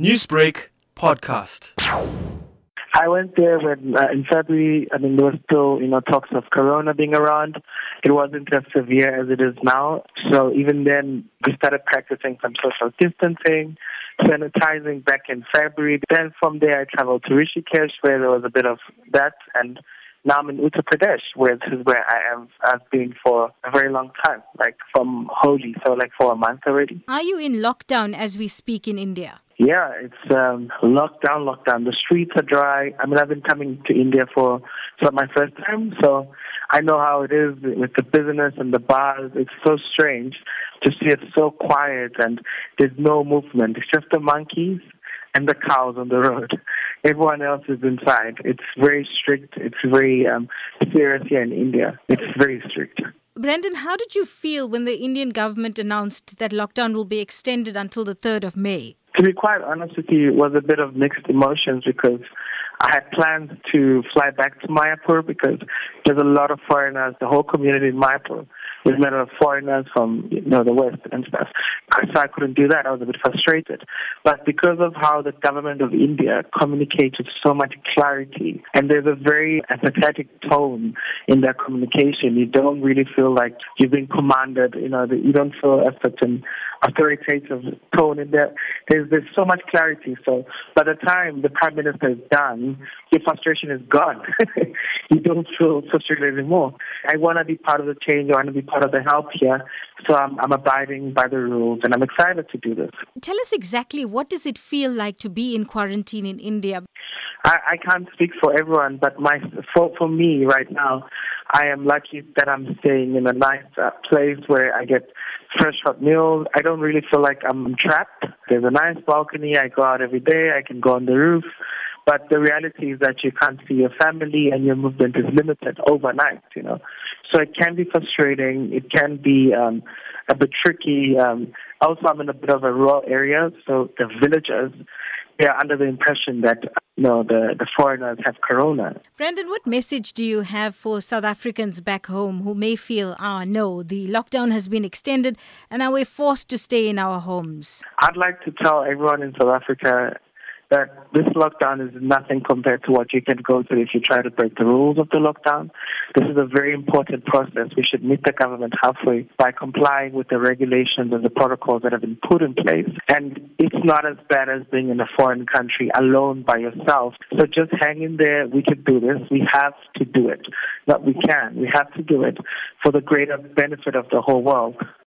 Newsbreak podcast. I went there when uh, in February. I mean, there was still you know talks of Corona being around. It wasn't as severe as it is now. So even then, we started practicing some social distancing, sanitizing back in February. Then from there, I traveled to Rishikesh, where there was a bit of that, and now I'm in Uttar Pradesh, where this is where I am. I've been for a very long time, like from Holi, so like for a month already. Are you in lockdown as we speak in India? Yeah, it's um, lockdown, lockdown. The streets are dry. I mean, I've been coming to India for for my first time, so I know how it is with the business and the bars. It's so strange to see it so quiet and there's no movement. It's just the monkeys and the cows on the road. Everyone else is inside. It's very strict. It's very um, serious here in India. It's very strict. Brandon, how did you feel when the Indian government announced that lockdown will be extended until the 3rd of May? To be quite honest with you, it was a bit of mixed emotions because I had plans to fly back to Mayapur because there's a lot of foreigners, the whole community in Mayapur is made of foreigners from you know the West and stuff. So I couldn't do that. I was a bit frustrated. But because of how the government of India communicates with so much clarity and there's a very empathetic tone in their communication, you don't really feel like you've been commanded, you know, you don't feel a certain authoritative tone in there. There's, there's so much clarity. So by the time the prime minister is done, your frustration is gone. you don't feel frustrated anymore. I want to be part of the change. I want to be part of the help here. So I'm, I'm abiding by the rules and I'm excited to do this. Tell us exactly what does it feel like to be in quarantine in India? I, I can't speak for everyone, but my for for me right now, I am lucky that I'm staying in a nice uh, place where I get fresh hot meals. I don't really feel like I'm trapped. There's a nice balcony. I go out every day. I can go on the roof. But the reality is that you can't see your family and your movement is limited overnight, you know. So it can be frustrating. It can be um, a bit tricky. Um, also, I'm in a bit of a rural area, so the villagers, they're under the impression that know, the, the foreigners have corona. Brandon, what message do you have for South Africans back home who may feel, ah, no, the lockdown has been extended and now we're forced to stay in our homes? I'd like to tell everyone in South Africa that this lockdown is nothing compared to what you can go through if you try to break the rules of the lockdown. This is a very important process. We should meet the government halfway by complying with the regulations and the protocols that have been put in place. And it's not as bad as being in a foreign country alone by yourself. So just hang in there. We can do this. We have to do it. But we can. We have to do it for the greater benefit of the whole world.